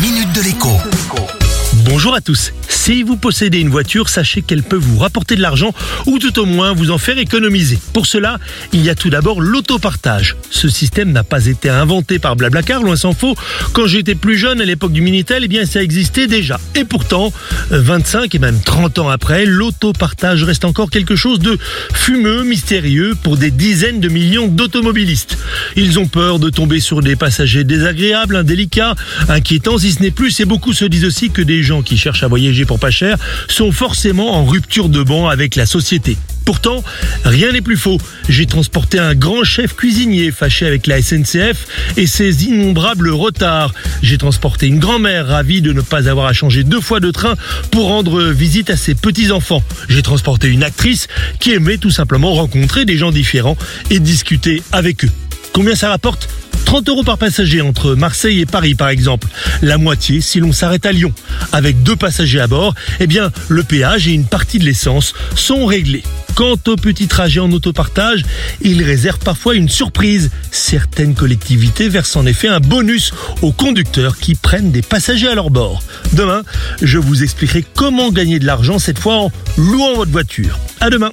minute de l'écho. Bonjour à tous. Si vous possédez une voiture, sachez qu'elle peut vous rapporter de l'argent ou tout au moins vous en faire économiser. Pour cela, il y a tout d'abord l'autopartage. Ce système n'a pas été inventé par Blablacar, loin s'en faut. Quand j'étais plus jeune, à l'époque du Minitel, eh bien ça existait déjà. Et pourtant, 25 et même 30 ans après, l'autopartage reste encore quelque chose de fumeux, mystérieux pour des dizaines de millions d'automobilistes. Ils ont peur de tomber sur des passagers désagréables, indélicats, inquiétants si ce n'est plus, et beaucoup se disent aussi que des gens qui cherchent à voyager pour pas cher sont forcément en rupture de banc avec la société. Pourtant, rien n'est plus faux. J'ai transporté un grand chef cuisinier fâché avec la SNCF et ses innombrables retards. J'ai transporté une grand-mère ravie de ne pas avoir à changer deux fois de train pour rendre visite à ses petits-enfants. J'ai transporté une actrice qui aimait tout simplement rencontrer des gens différents et discuter avec eux. Combien ça rapporte? 30 euros par passager entre Marseille et Paris par exemple. La moitié si l'on s'arrête à Lyon. Avec deux passagers à bord, eh bien le péage et une partie de l'essence sont réglés. Quant au petit trajet en autopartage, il réserve parfois une surprise. Certaines collectivités versent en effet un bonus aux conducteurs qui prennent des passagers à leur bord. Demain, je vous expliquerai comment gagner de l'argent cette fois en louant votre voiture. À demain.